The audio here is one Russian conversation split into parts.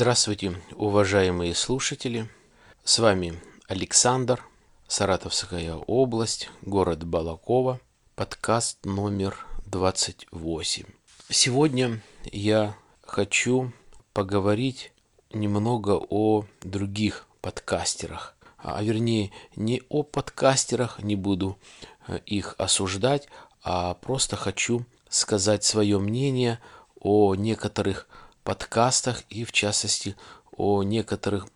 Здравствуйте, уважаемые слушатели. С вами Александр, Саратовская область, город Балакова, подкаст номер 28. Сегодня я хочу поговорить немного о других подкастерах. А вернее, не о подкастерах, не буду э, их осуждать, а просто хочу сказать свое мнение о некоторых подкастах и, в частности, о некоторых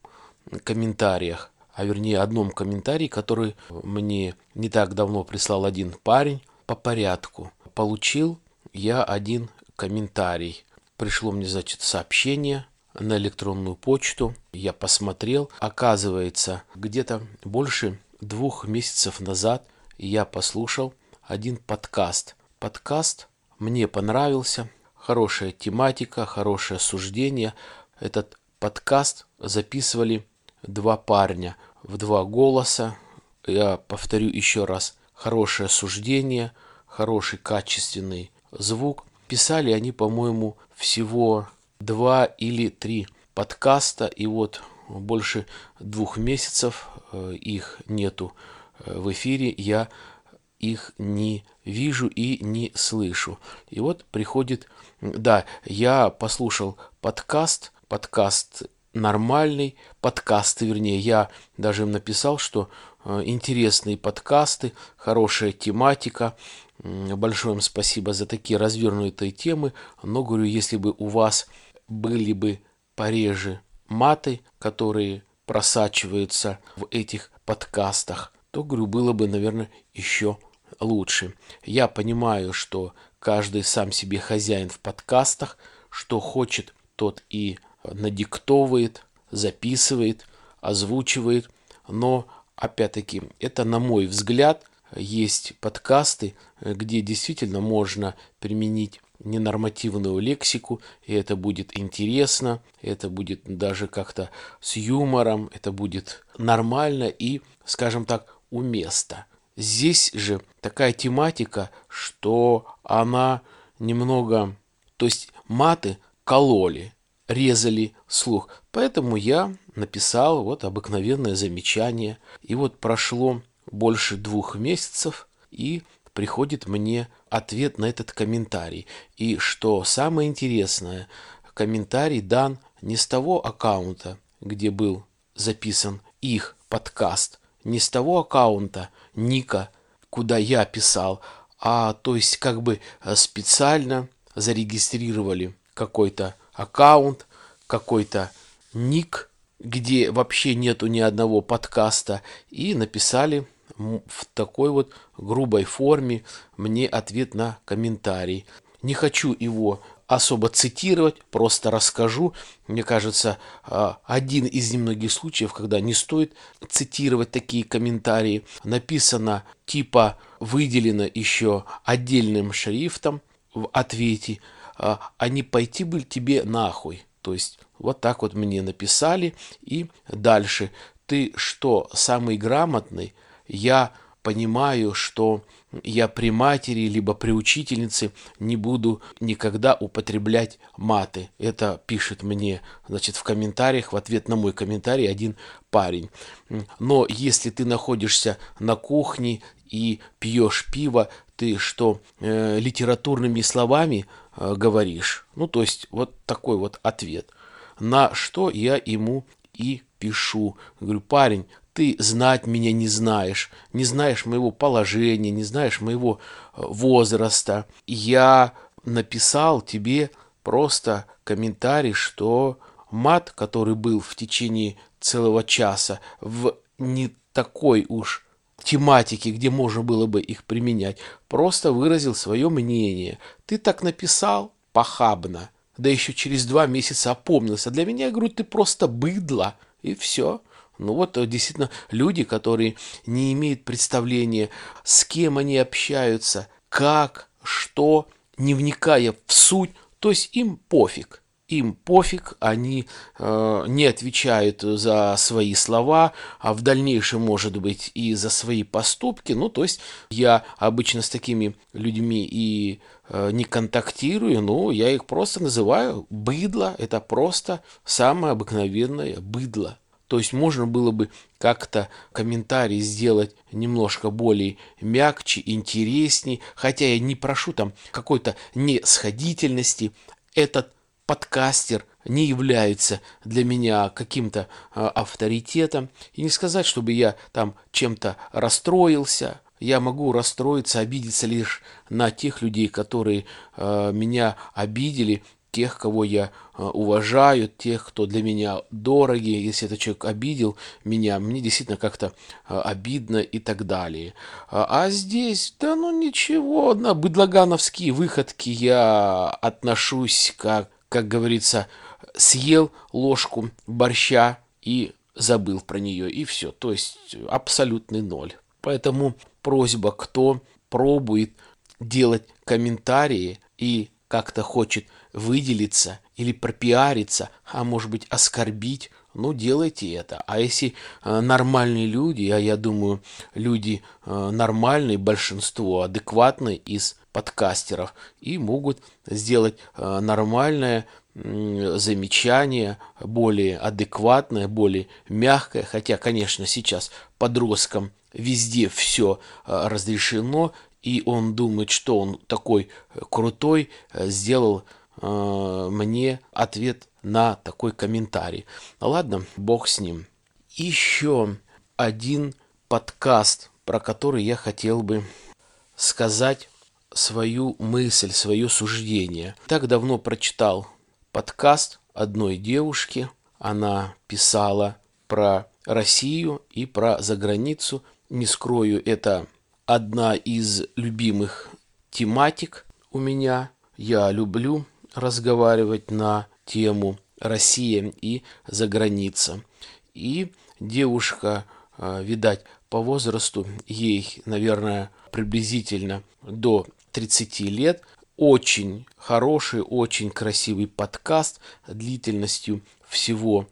комментариях, а вернее одном комментарии, который мне не так давно прислал один парень по порядку. Получил я один комментарий. Пришло мне, значит, сообщение на электронную почту. Я посмотрел. Оказывается, где-то больше двух месяцев назад я послушал один подкаст. Подкаст мне понравился хорошая тематика, хорошее суждение. Этот подкаст записывали два парня в два голоса. Я повторю еще раз. Хорошее суждение, хороший качественный звук. Писали они, по-моему, всего два или три подкаста. И вот больше двух месяцев э, их нету э, в эфире. Я их не вижу и не слышу. И вот приходит, да, я послушал подкаст, подкаст нормальный, подкасты, вернее, я даже им написал, что э, интересные подкасты, хорошая тематика. Большое им спасибо за такие развернутые темы. Но, говорю, если бы у вас были бы пореже маты, которые просачиваются в этих подкастах, то, говорю, было бы, наверное, еще лучше. Я понимаю, что каждый сам себе хозяин в подкастах, что хочет, тот и надиктовывает, записывает, озвучивает, но опять-таки это на мой взгляд есть подкасты, где действительно можно применить ненормативную лексику, и это будет интересно, это будет даже как-то с юмором, это будет нормально и, скажем так, уместно. Здесь же такая тематика, что она немного, то есть маты кололи, резали слух. Поэтому я написал вот обыкновенное замечание. И вот прошло больше двух месяцев, и приходит мне ответ на этот комментарий. И что самое интересное, комментарий дан не с того аккаунта, где был записан их подкаст, не с того аккаунта ника, куда я писал, а то есть как бы э, специально зарегистрировали какой-то аккаунт, какой-то ник, где вообще нету ни одного подкаста, и написали в такой вот грубой форме мне ответ на комментарий. Не хочу его особо цитировать, просто расскажу. Мне кажется, а, один из немногих случаев, когда не стоит цитировать такие комментарии, написано типа выделено еще отдельным шрифтом в ответе, а, а не пойти бы тебе нахуй. То есть вот так вот мне написали. И дальше. Ты что, самый грамотный? Я понимаю, что я при матери либо при учительнице не буду никогда употреблять маты. Это пишет мне, значит, в комментариях, в ответ на мой комментарий один парень. Но если ты находишься на кухне и пьешь пиво, ты что, э, литературными словами э, говоришь? Ну, то есть, вот такой вот ответ. На что я ему и пишу. Говорю, парень, ты знать меня не знаешь, не знаешь моего положения, не знаешь моего э, возраста. Я написал тебе просто комментарий, что мат, который был в течение целого часа, в не такой уж тематике, где можно было бы их применять, просто выразил свое мнение. Ты так написал похабно, да еще через два месяца опомнился. Для меня, я говорю, ты просто быдло, и все. Ну вот э, действительно люди, которые не имеют представления, с кем они общаются, как, что, не вникая в суть, то есть им пофиг. им пофиг, они э, не отвечают за свои слова, а в дальнейшем, может быть, и за свои поступки. Ну, то есть я обычно с такими людьми и э, не контактирую, но я их просто называю быдло. Это просто самое обыкновенное быдло. То есть можно было бы как-то комментарий сделать немножко более мягче, интересней, хотя я не прошу там какой-то несходительности. Этот подкастер не является для меня каким-то э, авторитетом. И не сказать, чтобы я там чем-то расстроился. Я могу расстроиться, обидеться лишь на тех людей, которые э, меня обидели, тех, кого я э, уважаю, тех, кто для меня дороги. Если этот человек обидел меня, мне действительно как-то э, обидно и так далее. А, а здесь, да ну ничего, на быдлагановские выходки я отношусь как как говорится, съел ложку борща и забыл про нее, и все. То есть абсолютный ноль. Поэтому просьба, кто пробует делать комментарии и как-то хочет выделиться или пропиариться, а может быть оскорбить, ну делайте это. А если э, нормальные люди, а я думаю, люди э, нормальные, большинство адекватные из подкастеров и могут сделать э, нормальное замечание, более адекватное, более мягкое, хотя, конечно, сейчас подросткам везде все разрешено, и он думает, что он такой крутой, сделал мне ответ на такой комментарий. Ладно, бог с ним. Еще один подкаст, про который я хотел бы сказать свою мысль, свое суждение. Так давно прочитал подкаст одной девушки. Она писала про Россию и про заграницу. Не скрою, это одна из любимых тематик у меня. Я люблю разговаривать на тему Россия и заграница. И девушка, а, видать, по возрасту ей, наверное, приблизительно до 30 лет. Очень хороший, очень красивый подкаст длительностью всего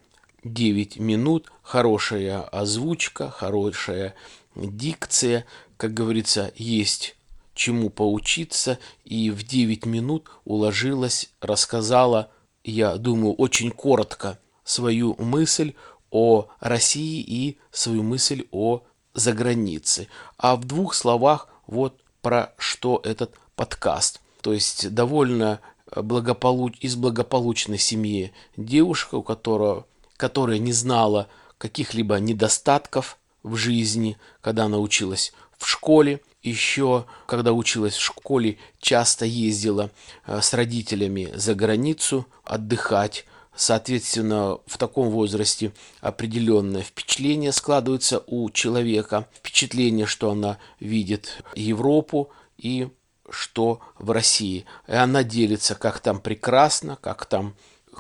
9 минут. Хорошая озвучка, хорошая дикция. Как говорится, есть чему поучиться. И в 9 минут уложилась, рассказала, я думаю, очень коротко свою мысль о России и свою мысль о загранице. А в двух словах вот про что этот подкаст. То есть довольно благополуч... из благополучной семьи девушка, у которого... которая не знала каких-либо недостатков в жизни, когда она училась в школе. Еще, когда училась в школе, часто ездила э, с родителями за границу отдыхать. Соответственно, в таком возрасте определенное впечатление складывается у человека. Впечатление, что она видит Европу и что в России. И она делится, как там прекрасно, как там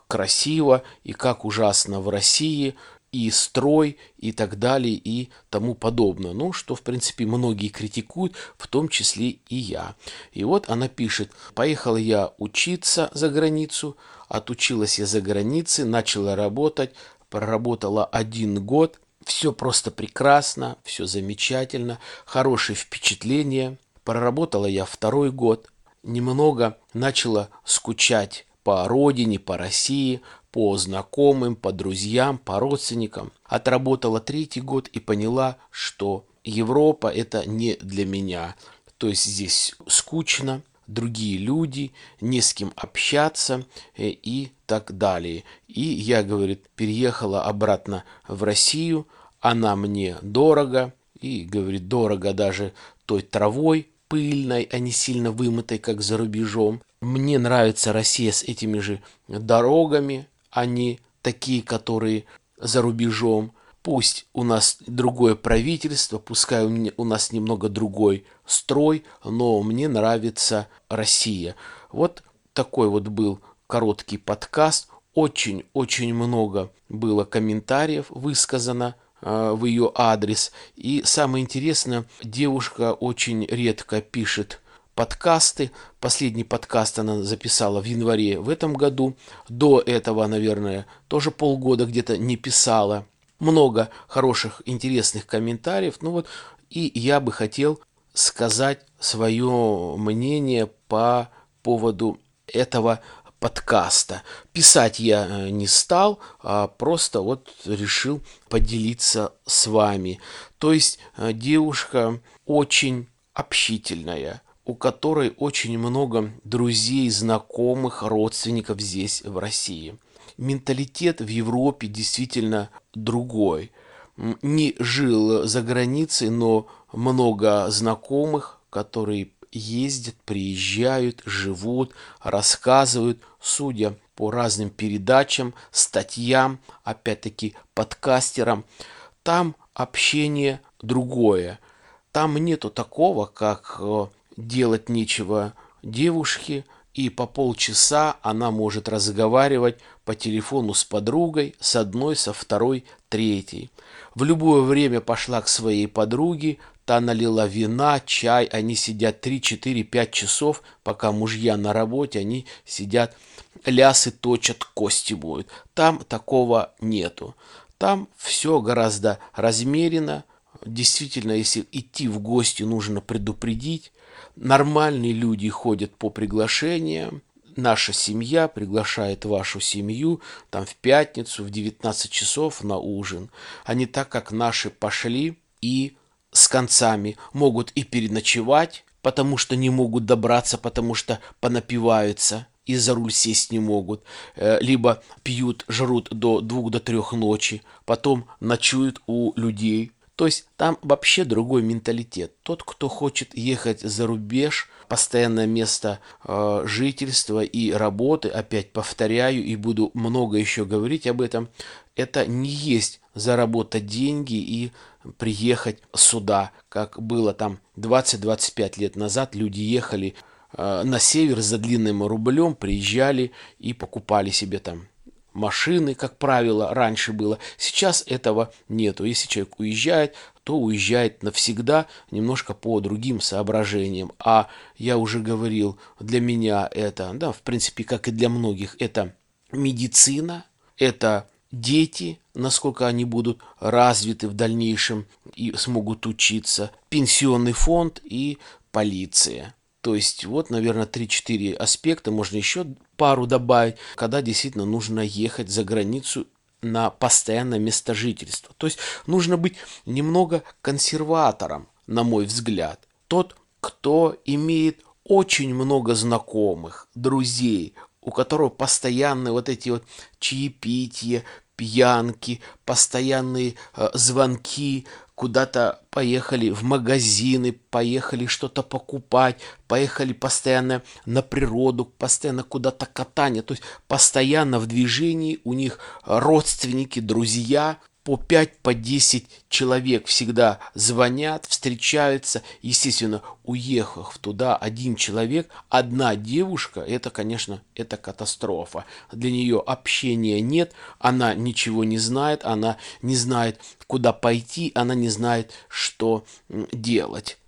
красиво и как ужасно в России, и строй, и так далее, и тому подобное. Ну, что, в принципе, многие критикуют, в том числе и я. И вот она пишет, поехала я учиться за границу, отучилась я за границей, начала работать, проработала один год, все просто прекрасно, все замечательно, хорошие впечатления. Проработала я второй год, немного начала скучать по родине, по России, по знакомым, по друзьям, по родственникам. Отработала третий год и поняла, что Европа это не для меня. То есть здесь скучно, другие люди, не с кем общаться э, и так далее. И я, говорит, переехала обратно в Россию, она мне дорого, и, говорит, дорого даже той травой пыльной, а не сильно вымытой, как за рубежом. Мне нравится Россия с этими же дорогами, они такие, которые за рубежом. Пусть у нас другое правительство, пускай у нас немного другой строй, но мне нравится Россия. Вот такой вот был короткий подкаст. Очень-очень много было комментариев высказано э, в ее адрес. И самое интересное, девушка очень редко пишет подкасты. Последний подкаст она записала в январе в этом году. До этого, наверное, тоже полгода где-то не писала. Много хороших, интересных комментариев. Ну вот, и я бы хотел сказать свое мнение по поводу этого подкаста. Писать я э, не стал, а просто вот решил поделиться с вами. То есть э, девушка очень общительная, у которой очень много друзей, знакомых, родственников здесь, в России. Менталитет в Европе действительно другой. Не жил за границей, но много знакомых, которые ездят, приезжают, живут, рассказывают, судя по разным передачам, статьям, опять-таки подкастерам. Там общение другое. Там нету такого, как э, делать нечего девушке, и по полчаса она может разговаривать по телефону с подругой, с одной, со второй, третьей. В любое время пошла к своей подруге, Та налила вина, чай, они сидят 3, 4, 5 часов, пока мужья на работе, они сидят, лясы точат, кости моют. Там такого нету. Там все гораздо размеренно. Действительно, если идти в гости, нужно предупредить. Нормальные люди ходят по приглашениям. Наша семья приглашает вашу семью там в пятницу в 19 часов на ужин. Не так, как наши пошли и с концами могут и переночевать, потому что не могут добраться, потому что понапиваются и за руль сесть не могут, э, либо пьют, жрут до двух до трех ночи, потом ночуют у людей. То есть там вообще другой менталитет. Тот, кто хочет ехать за рубеж, постоянное место э, жительства и работы, опять повторяю и буду много еще говорить об этом, это не есть заработать деньги и приехать сюда, как было там 20-25 лет назад. Люди ехали э, на север за длинным рублем, приезжали и покупали себе там машины, как правило, раньше было. Сейчас этого нету. Если человек уезжает, то уезжает навсегда, немножко по другим соображениям. А я уже говорил, для меня это, да, в принципе, как и для многих, это медицина, это дети, насколько они будут развиты в дальнейшем и смогут учиться, пенсионный фонд и полиция. То есть вот, наверное, 3-4 аспекта, можно еще пару добавить, когда действительно нужно ехать за границу на постоянное место жительства. То есть нужно быть немного консерватором, на мой взгляд. Тот, кто имеет очень много знакомых, друзей, у которого постоянные вот эти вот чаепития, пьянки, постоянные э, звонки, куда-то поехали в магазины, поехали что-то покупать, поехали постоянно на природу, постоянно куда-то катание, то есть постоянно в движении у них родственники, друзья, по 5, по 10 человек всегда звонят, встречаются. Естественно, уехав туда один человек, одна девушка, это, конечно, это катастрофа. Для нее общения нет, она ничего не знает, она не знает, куда пойти, она не знает, что делать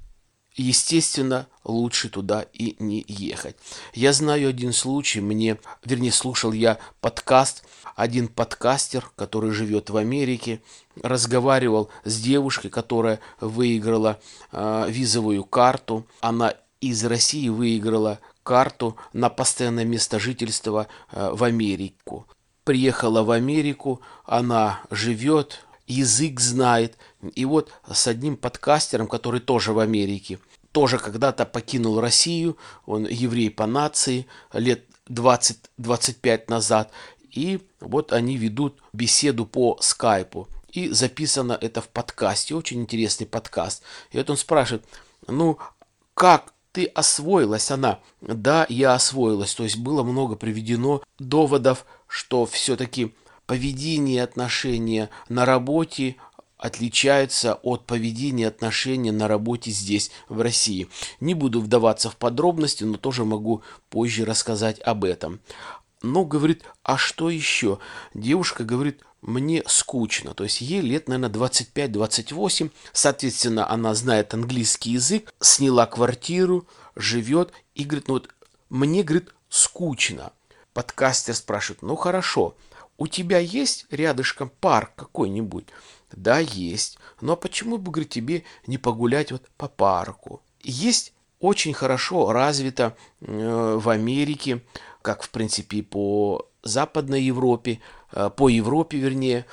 естественно, лучше туда и не ехать. Я знаю один случай, мне, вернее, слушал я подкаст, один подкастер, который живет в Америке, разговаривал с девушкой, которая выиграла э, визовую карту. Она из России выиграла карту на постоянное место жительства э, в Америку. Приехала в Америку, она живет, язык знает. И вот с одним подкастером, который тоже в Америке, тоже когда-то покинул Россию, он еврей по нации, лет 20-25 назад, и вот они ведут беседу по скайпу. И записано это в подкасте, очень интересный подкаст. И вот он спрашивает, ну, как ты освоилась она? Да, я освоилась. То есть было много приведено доводов, что все-таки поведение и отношения на работе отличаются от поведения отношения на работе здесь, в России. Не буду вдаваться в подробности, но тоже могу позже рассказать об этом. Но говорит, а что еще? Девушка говорит, мне скучно. То есть ей лет, наверное, 25-28. Соответственно, она знает английский язык, сняла квартиру, живет и говорит, ну вот мне, говорит, скучно. Подкастер спрашивает, ну хорошо, у тебя есть рядышком парк какой-нибудь? Да, есть. Ну а почему бы, говорит, тебе не погулять вот по парку? Есть очень хорошо развито э, в Америке, как в принципе по Западной Европе, э, по Европе вернее,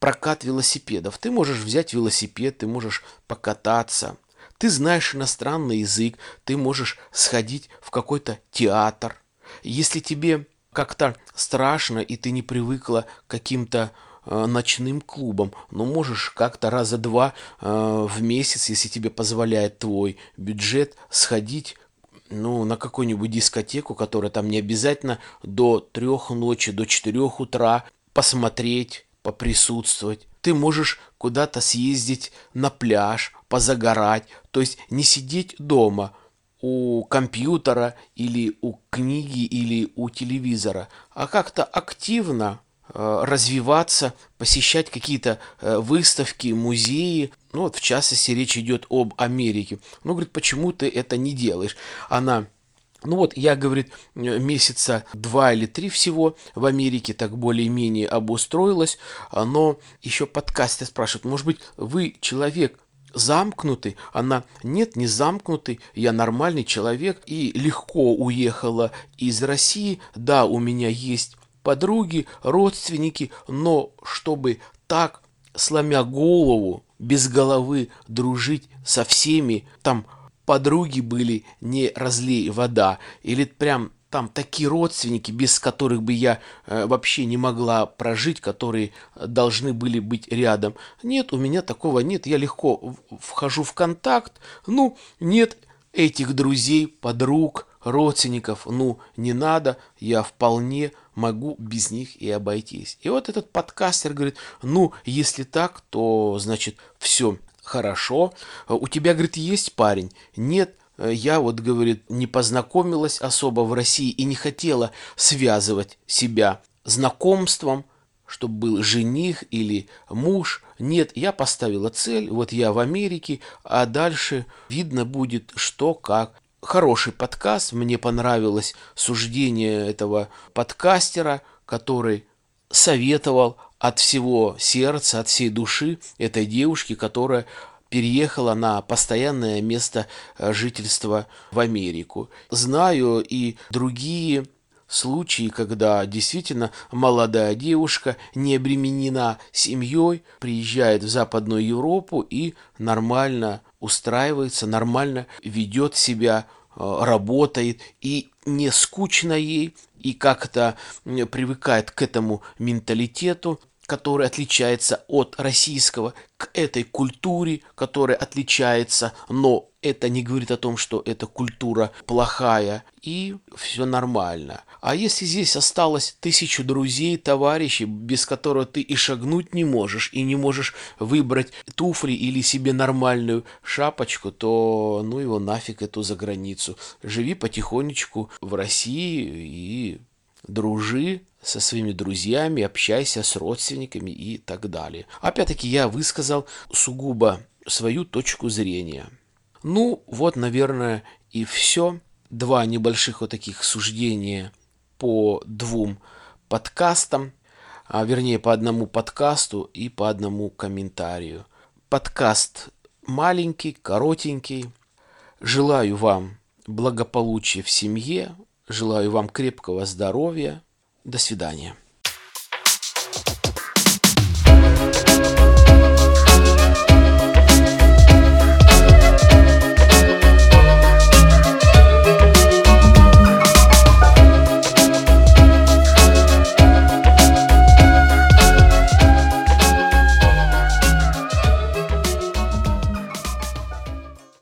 прокат велосипедов. Ты можешь взять велосипед, ты можешь покататься. Ты знаешь иностранный язык, ты можешь сходить в какой-то театр. Если тебе как-то страшно и ты не привыкла к каким-то Э, ночным клубом, но можешь как-то раза два э, в месяц, если тебе позволяет твой бюджет, сходить ну, на какую-нибудь дискотеку, которая там не обязательно до трех ночи, до четырех утра, посмотреть, поприсутствовать. Ты можешь куда-то съездить на пляж, позагорать, то есть не сидеть дома у компьютера или у книги или у телевизора, а как-то активно Э, развиваться, посещать какие-то э, выставки, музеи. Ну вот, в частности, речь идет об Америке. Ну, говорит, почему ты это не делаешь? Она ну вот, я, говорит, месяца два или три всего в Америке так более-менее обустроилась, но еще подкасты спрашивают, может быть, вы человек замкнутый? Она, нет, не замкнутый, я нормальный человек и легко уехала из России. Да, у меня есть подруги, родственники, но чтобы так, сломя голову, без головы дружить со всеми, там подруги были не разлей вода, или прям там такие родственники, без которых бы я э, вообще не могла прожить, которые должны были быть рядом. Нет, у меня такого нет. Я легко вхожу в контакт. Ну, нет этих друзей, подруг, родственников, ну, не надо, я вполне могу без них и обойтись. И вот этот подкастер говорит, ну, если так, то, значит, все хорошо. У тебя, говорит, есть парень? Нет, я вот, говорит, не познакомилась особо в России и не хотела связывать себя знакомством, чтобы был жених или муж. Нет, я поставила цель, вот я в Америке, а дальше видно будет, что, как хороший подкаст. Мне понравилось суждение этого подкастера, который советовал от всего сердца, от всей души этой девушке, которая переехала на постоянное место э, жительства в Америку. Знаю и другие случаи, когда действительно молодая девушка не обременена семьей, приезжает в Западную Европу и нормально устраивается, нормально ведет себя Э, работает и не скучно ей, и как-то привыкает к этому менталитету, который отличается от российского, к этой культуре, которая отличается, но это не говорит о том, что эта культура плохая, и все нормально. А если здесь осталось тысячу друзей, товарищей, без которых ты и шагнуть не можешь, и не можешь выбрать туфли или себе нормальную шапочку, то ну его нафиг эту за границу. Живи потихонечку в России и дружи со своими друзьями, общайся с родственниками и так далее. Опять-таки я высказал сугубо свою точку зрения. Ну, вот, наверное, и все. Два небольших вот таких суждения по двум подкастам, а вернее по одному подкасту и по одному комментарию. Подкаст маленький, коротенький. Желаю вам благополучия в семье, желаю вам крепкого здоровья. До свидания.